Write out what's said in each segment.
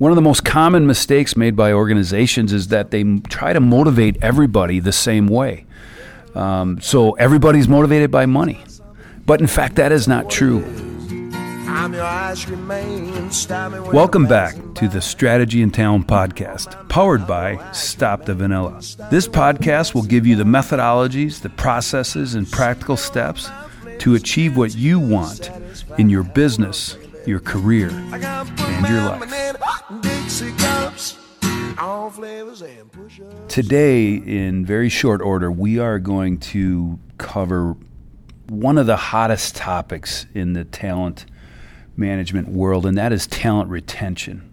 One of the most common mistakes made by organizations is that they try to motivate everybody the same way. Um, so everybody's motivated by money. But in fact, that is not true. Welcome back to the Strategy and Talent Podcast, powered by Stop the Vanilla. This podcast will give you the methodologies, the processes, and practical steps to achieve what you want in your business, your career, and your life. Today, in very short order, we are going to cover one of the hottest topics in the talent management world, and that is talent retention.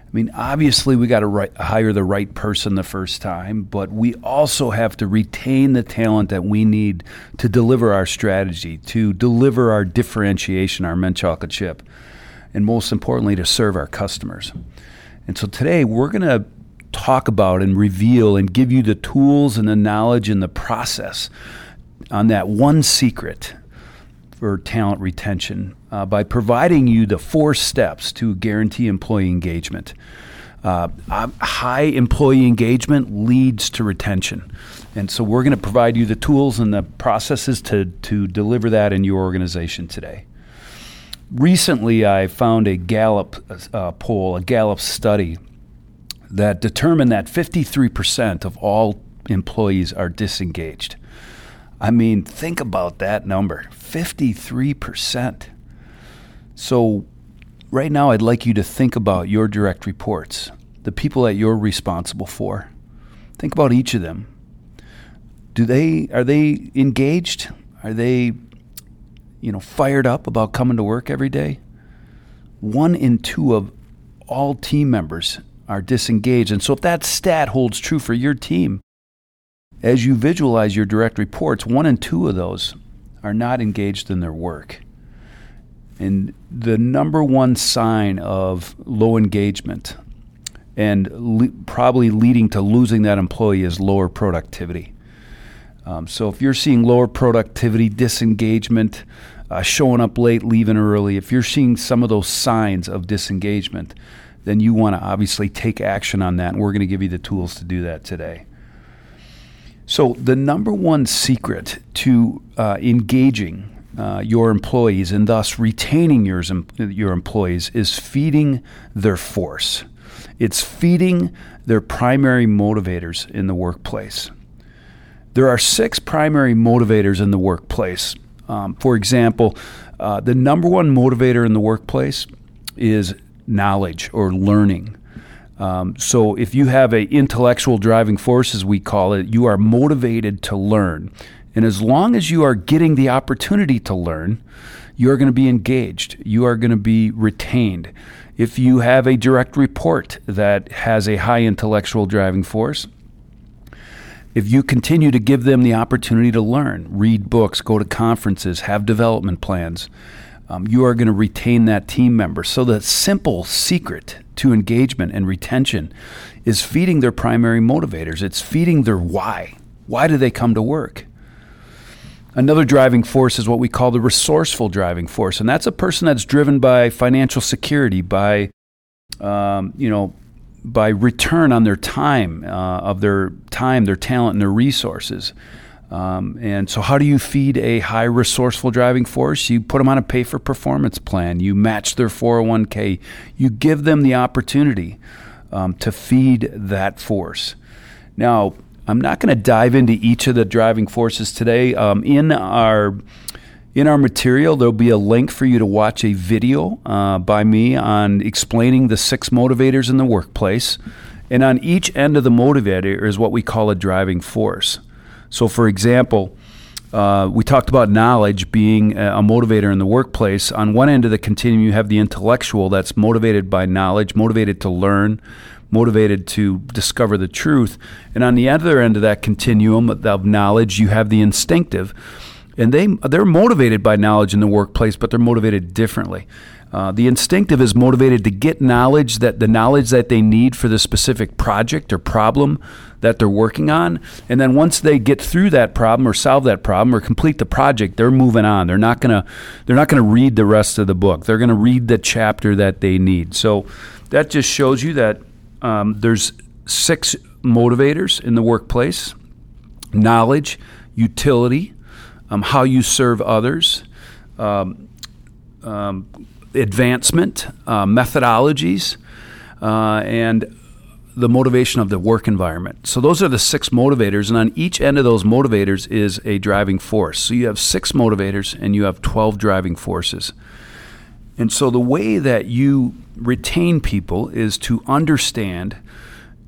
I mean, obviously, we got to hire the right person the first time, but we also have to retain the talent that we need to deliver our strategy, to deliver our differentiation, our mint chocolate chip, and most importantly, to serve our customers. And so today, we're going to talk about and reveal and give you the tools and the knowledge and the process on that one secret for talent retention uh, by providing you the four steps to guarantee employee engagement. Uh, high employee engagement leads to retention. And so we're going to provide you the tools and the processes to, to deliver that in your organization today. Recently, I found a Gallup uh, poll, a Gallup study, that determined that 53% of all employees are disengaged. I mean, think about that number 53%. So, right now, I'd like you to think about your direct reports, the people that you're responsible for. Think about each of them. Do they are they engaged? Are they you know fired up about coming to work every day? One in two of all team members are disengaged. And so if that stat holds true for your team, as you visualize your direct reports, one and two of those are not engaged in their work. And the number one sign of low engagement and le- probably leading to losing that employee is lower productivity. Um, so if you're seeing lower productivity, disengagement, uh, showing up late, leaving early, if you're seeing some of those signs of disengagement, then you want to obviously take action on that. And we're going to give you the tools to do that today. So, the number one secret to uh, engaging uh, your employees and thus retaining yours, your employees is feeding their force. It's feeding their primary motivators in the workplace. There are six primary motivators in the workplace. Um, for example, uh, the number one motivator in the workplace is knowledge or learning. Um, so if you have a intellectual driving force, as we call it, you are motivated to learn. And as long as you are getting the opportunity to learn, you are going to be engaged. You are going to be retained. If you have a direct report that has a high intellectual driving force, if you continue to give them the opportunity to learn, read books, go to conferences, have development plans, um, you are going to retain that team member. So, the simple secret to engagement and retention is feeding their primary motivators. It's feeding their why. Why do they come to work? Another driving force is what we call the resourceful driving force, and that's a person that's driven by financial security, by um, you know, by return on their time, uh, of their time, their talent, and their resources. Um, and so, how do you feed a high resourceful driving force? You put them on a pay for performance plan. You match their 401k. You give them the opportunity um, to feed that force. Now, I'm not going to dive into each of the driving forces today. Um, in our in our material, there'll be a link for you to watch a video uh, by me on explaining the six motivators in the workplace. And on each end of the motivator is what we call a driving force. So, for example, uh, we talked about knowledge being a motivator in the workplace. On one end of the continuum, you have the intellectual that's motivated by knowledge, motivated to learn, motivated to discover the truth. And on the other end of that continuum of knowledge, you have the instinctive. And they, they're motivated by knowledge in the workplace, but they're motivated differently. Uh, the instinctive is motivated to get knowledge that the knowledge that they need for the specific project or problem that they're working on. And then once they get through that problem or solve that problem or complete the project, they're moving on. They're not gonna they're not gonna read the rest of the book. They're gonna read the chapter that they need. So that just shows you that um, there's six motivators in the workplace knowledge, utility, um, how you serve others, um, um advancement, uh, methodologies, uh, and the motivation of the work environment. So those are the six motivators, and on each end of those motivators is a driving force. So you have six motivators and you have 12 driving forces. And so the way that you retain people is to understand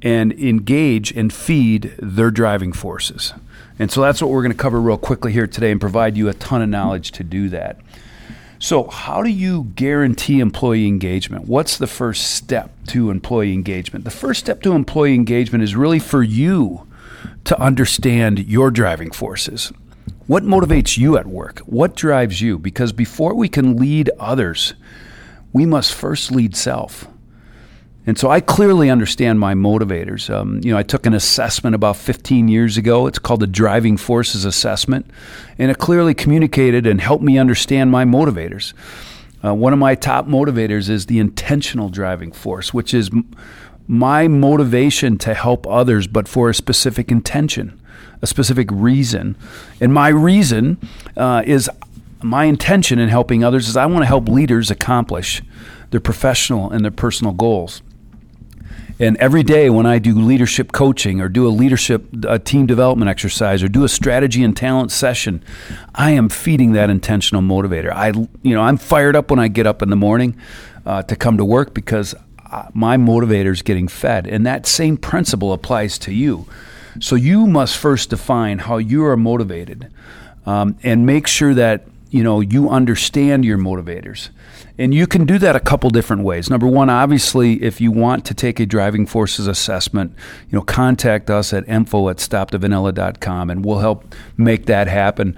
and engage and feed their driving forces. And so that's what we're going to cover real quickly here today and provide you a ton of knowledge to do that. So, how do you guarantee employee engagement? What's the first step to employee engagement? The first step to employee engagement is really for you to understand your driving forces. What motivates you at work? What drives you? Because before we can lead others, we must first lead self. And so I clearly understand my motivators. Um, you know, I took an assessment about 15 years ago. It's called the Driving Forces Assessment, and it clearly communicated and helped me understand my motivators. Uh, one of my top motivators is the intentional driving force, which is m- my motivation to help others, but for a specific intention, a specific reason. And my reason uh, is my intention in helping others is I want to help leaders accomplish their professional and their personal goals. And every day when I do leadership coaching or do a leadership a team development exercise or do a strategy and talent session, I am feeding that intentional motivator. I, you know, I'm fired up when I get up in the morning uh, to come to work because uh, my motivator is getting fed. And that same principle applies to you. So you must first define how you are motivated um, and make sure that you know you understand your motivators and you can do that a couple different ways. Number one, obviously, if you want to take a driving forces assessment, you know, contact us at info at stopthevanilla.com and we'll help make that happen.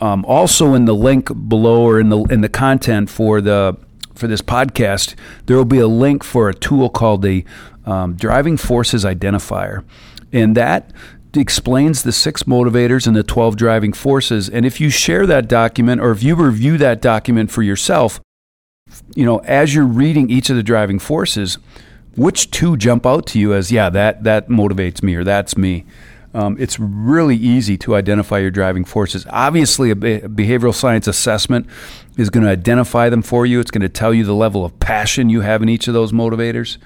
Um, also, in the link below or in the in the content for the for this podcast, there will be a link for a tool called the um, Driving Forces Identifier, and that explains the six motivators and the 12 driving forces. And if you share that document or if you review that document for yourself, you know, as you're reading each of the driving forces, which two jump out to you as, yeah, that, that motivates me or that's me? Um, it's really easy to identify your driving forces. Obviously, a behavioral science assessment is going to identify them for you. It's going to tell you the level of passion you have in each of those motivators.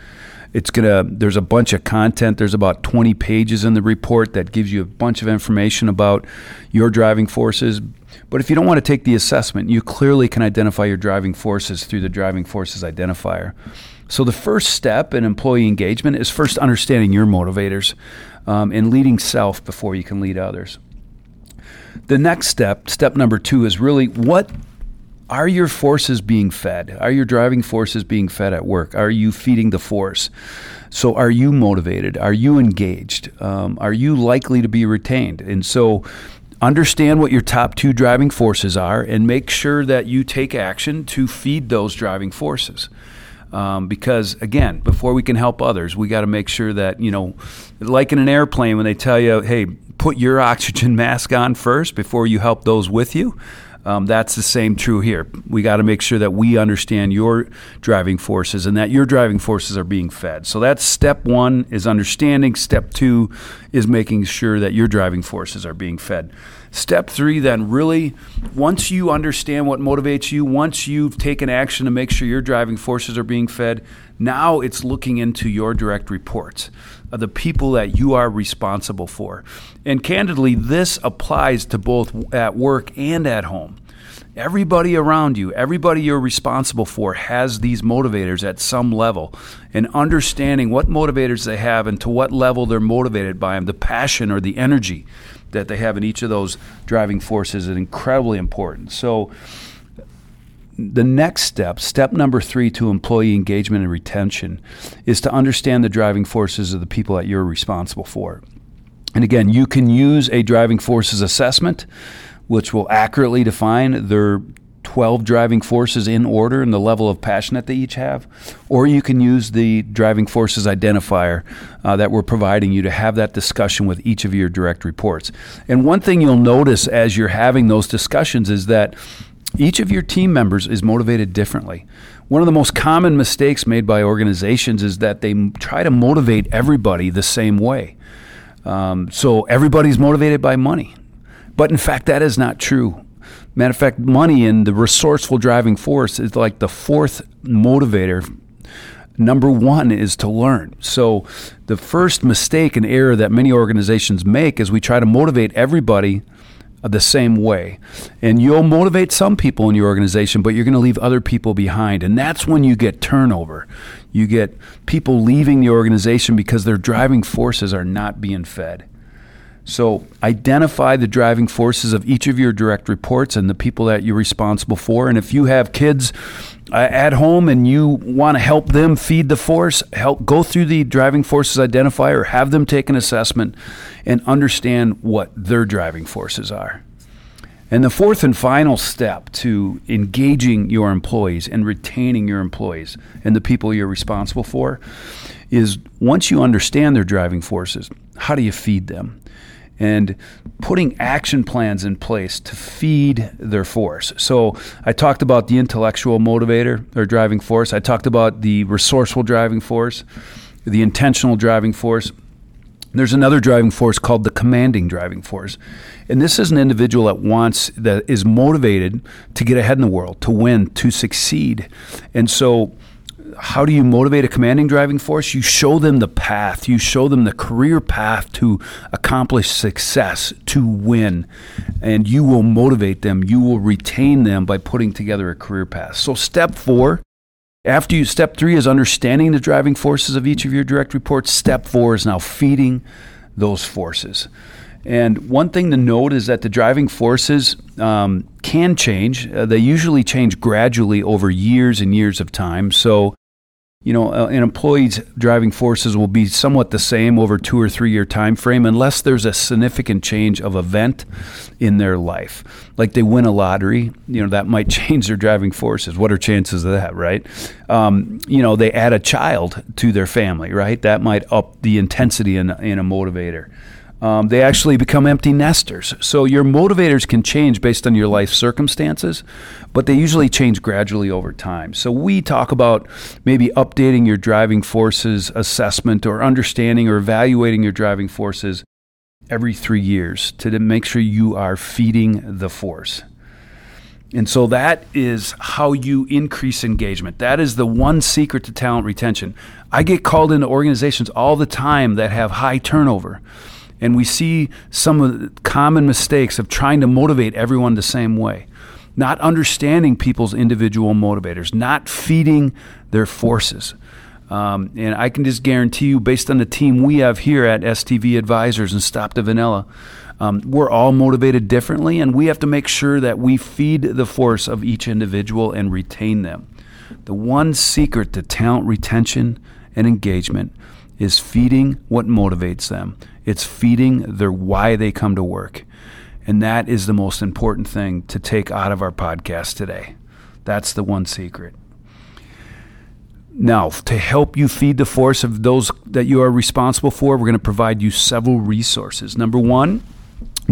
It's going to, there's a bunch of content. There's about 20 pages in the report that gives you a bunch of information about your driving forces. But if you don't want to take the assessment, you clearly can identify your driving forces through the driving forces identifier. So the first step in employee engagement is first understanding your motivators um, and leading self before you can lead others. The next step, step number two, is really what are your forces being fed? Are your driving forces being fed at work? Are you feeding the force? So, are you motivated? Are you engaged? Um, are you likely to be retained? And so, understand what your top two driving forces are and make sure that you take action to feed those driving forces. Um, because again, before we can help others, we got to make sure that you know, like in an airplane, when they tell you, "Hey, put your oxygen mask on first before you help those with you." Um, that's the same true here. We got to make sure that we understand your driving forces and that your driving forces are being fed. So that's step one is understanding. Step two is making sure that your driving forces are being fed. Step three, then, really, once you understand what motivates you, once you've taken action to make sure your driving forces are being fed, now it's looking into your direct reports of the people that you are responsible for. And candidly, this applies to both at work and at home. Everybody around you, everybody you're responsible for has these motivators at some level. And understanding what motivators they have and to what level they're motivated by them, the passion or the energy that they have in each of those driving forces is incredibly important. So, the next step, step number three to employee engagement and retention, is to understand the driving forces of the people that you're responsible for. And again, you can use a driving forces assessment, which will accurately define their 12 driving forces in order and the level of passion that they each have. Or you can use the driving forces identifier uh, that we're providing you to have that discussion with each of your direct reports. And one thing you'll notice as you're having those discussions is that each of your team members is motivated differently. one of the most common mistakes made by organizations is that they try to motivate everybody the same way. Um, so everybody's motivated by money. But in fact, that is not true. Matter of fact, money and the resourceful driving force is like the fourth motivator. Number one is to learn. So, the first mistake and error that many organizations make is we try to motivate everybody the same way. And you'll motivate some people in your organization, but you're going to leave other people behind. And that's when you get turnover. You get people leaving the organization because their driving forces are not being fed. So identify the driving forces of each of your direct reports and the people that you're responsible for. And if you have kids uh, at home and you want to help them feed the force, help go through the driving forces identifier, have them take an assessment and understand what their driving forces are. And the fourth and final step to engaging your employees and retaining your employees and the people you're responsible for is once you understand their driving forces, how do you feed them? And putting action plans in place to feed their force. So I talked about the intellectual motivator or driving force. I talked about the resourceful driving force, the intentional driving force. There's another driving force called the commanding driving force. And this is an individual that wants, that is motivated to get ahead in the world, to win, to succeed. And so how do you motivate a commanding driving force? You show them the path. You show them the career path to accomplish success, to win. And you will motivate them. You will retain them by putting together a career path. So, step four, after you, step three is understanding the driving forces of each of your direct reports. Step four is now feeding those forces. And one thing to note is that the driving forces um, can change. Uh, they usually change gradually over years and years of time. So, you know, uh, an employee's driving forces will be somewhat the same over two or three year time frame, unless there's a significant change of event in their life. Like they win a lottery, you know, that might change their driving forces. What are chances of that, right? Um, you know, they add a child to their family, right? That might up the intensity in, in a motivator. Um, they actually become empty nesters. So your motivators can change based on your life circumstances, but they usually change gradually over time. So we talk about maybe updating your driving forces assessment or understanding or evaluating your driving forces every three years to make sure you are feeding the force. And so that is how you increase engagement. That is the one secret to talent retention. I get called into organizations all the time that have high turnover and we see some of the common mistakes of trying to motivate everyone the same way, not understanding people's individual motivators, not feeding their forces. Um, and I can just guarantee you, based on the team we have here at STV Advisors and Stop the Vanilla, um, we're all motivated differently, and we have to make sure that we feed the force of each individual and retain them. The one secret to talent retention and engagement is feeding what motivates them. It's feeding their why they come to work. And that is the most important thing to take out of our podcast today. That's the one secret. Now, to help you feed the force of those that you are responsible for, we're going to provide you several resources. Number one,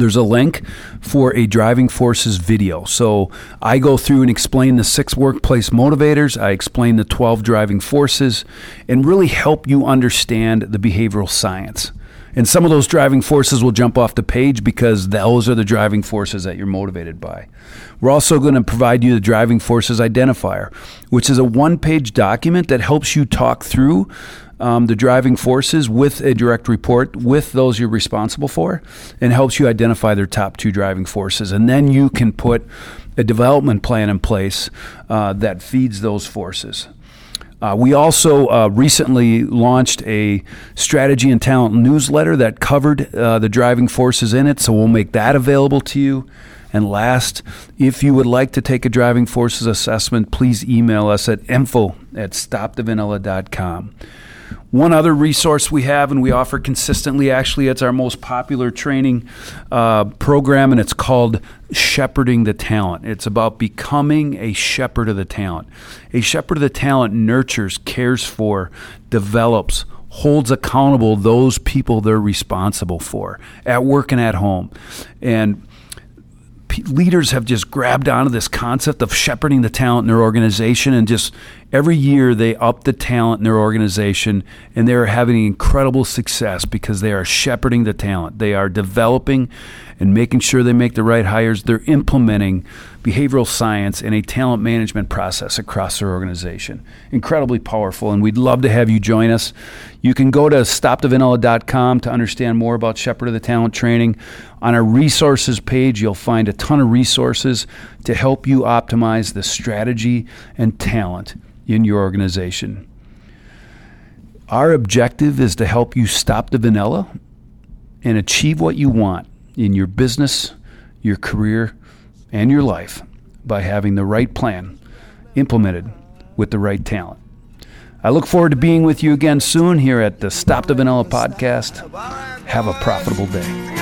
there's a link for a driving forces video. So I go through and explain the six workplace motivators, I explain the 12 driving forces, and really help you understand the behavioral science. And some of those driving forces will jump off the page because those are the driving forces that you're motivated by. We're also going to provide you the driving forces identifier, which is a one page document that helps you talk through um, the driving forces with a direct report with those you're responsible for and helps you identify their top two driving forces. And then you can put a development plan in place uh, that feeds those forces. Uh, we also uh, recently launched a strategy and talent newsletter that covered uh, the driving forces in it, so we'll make that available to you. And last, if you would like to take a driving forces assessment, please email us at info at stopthevanilla.com. One other resource we have and we offer consistently, actually, it's our most popular training uh, program, and it's called Shepherding the Talent. It's about becoming a shepherd of the talent. A shepherd of the talent nurtures, cares for, develops, holds accountable those people they're responsible for at work and at home. And leaders have just grabbed onto this concept of shepherding the talent in their organization and just Every year they up the talent in their organization and they are having incredible success because they are shepherding the talent. They are developing and making sure they make the right hires. They're implementing behavioral science and a talent management process across their organization. Incredibly powerful, and we'd love to have you join us. You can go to stopthevanilla.com to understand more about Shepherd of the Talent training. On our resources page, you'll find a ton of resources to help you optimize the strategy and talent in your organization. Our objective is to help you stop the vanilla and achieve what you want in your business, your career, and your life by having the right plan implemented with the right talent. I look forward to being with you again soon here at the Stop the Vanilla podcast. Have a profitable day.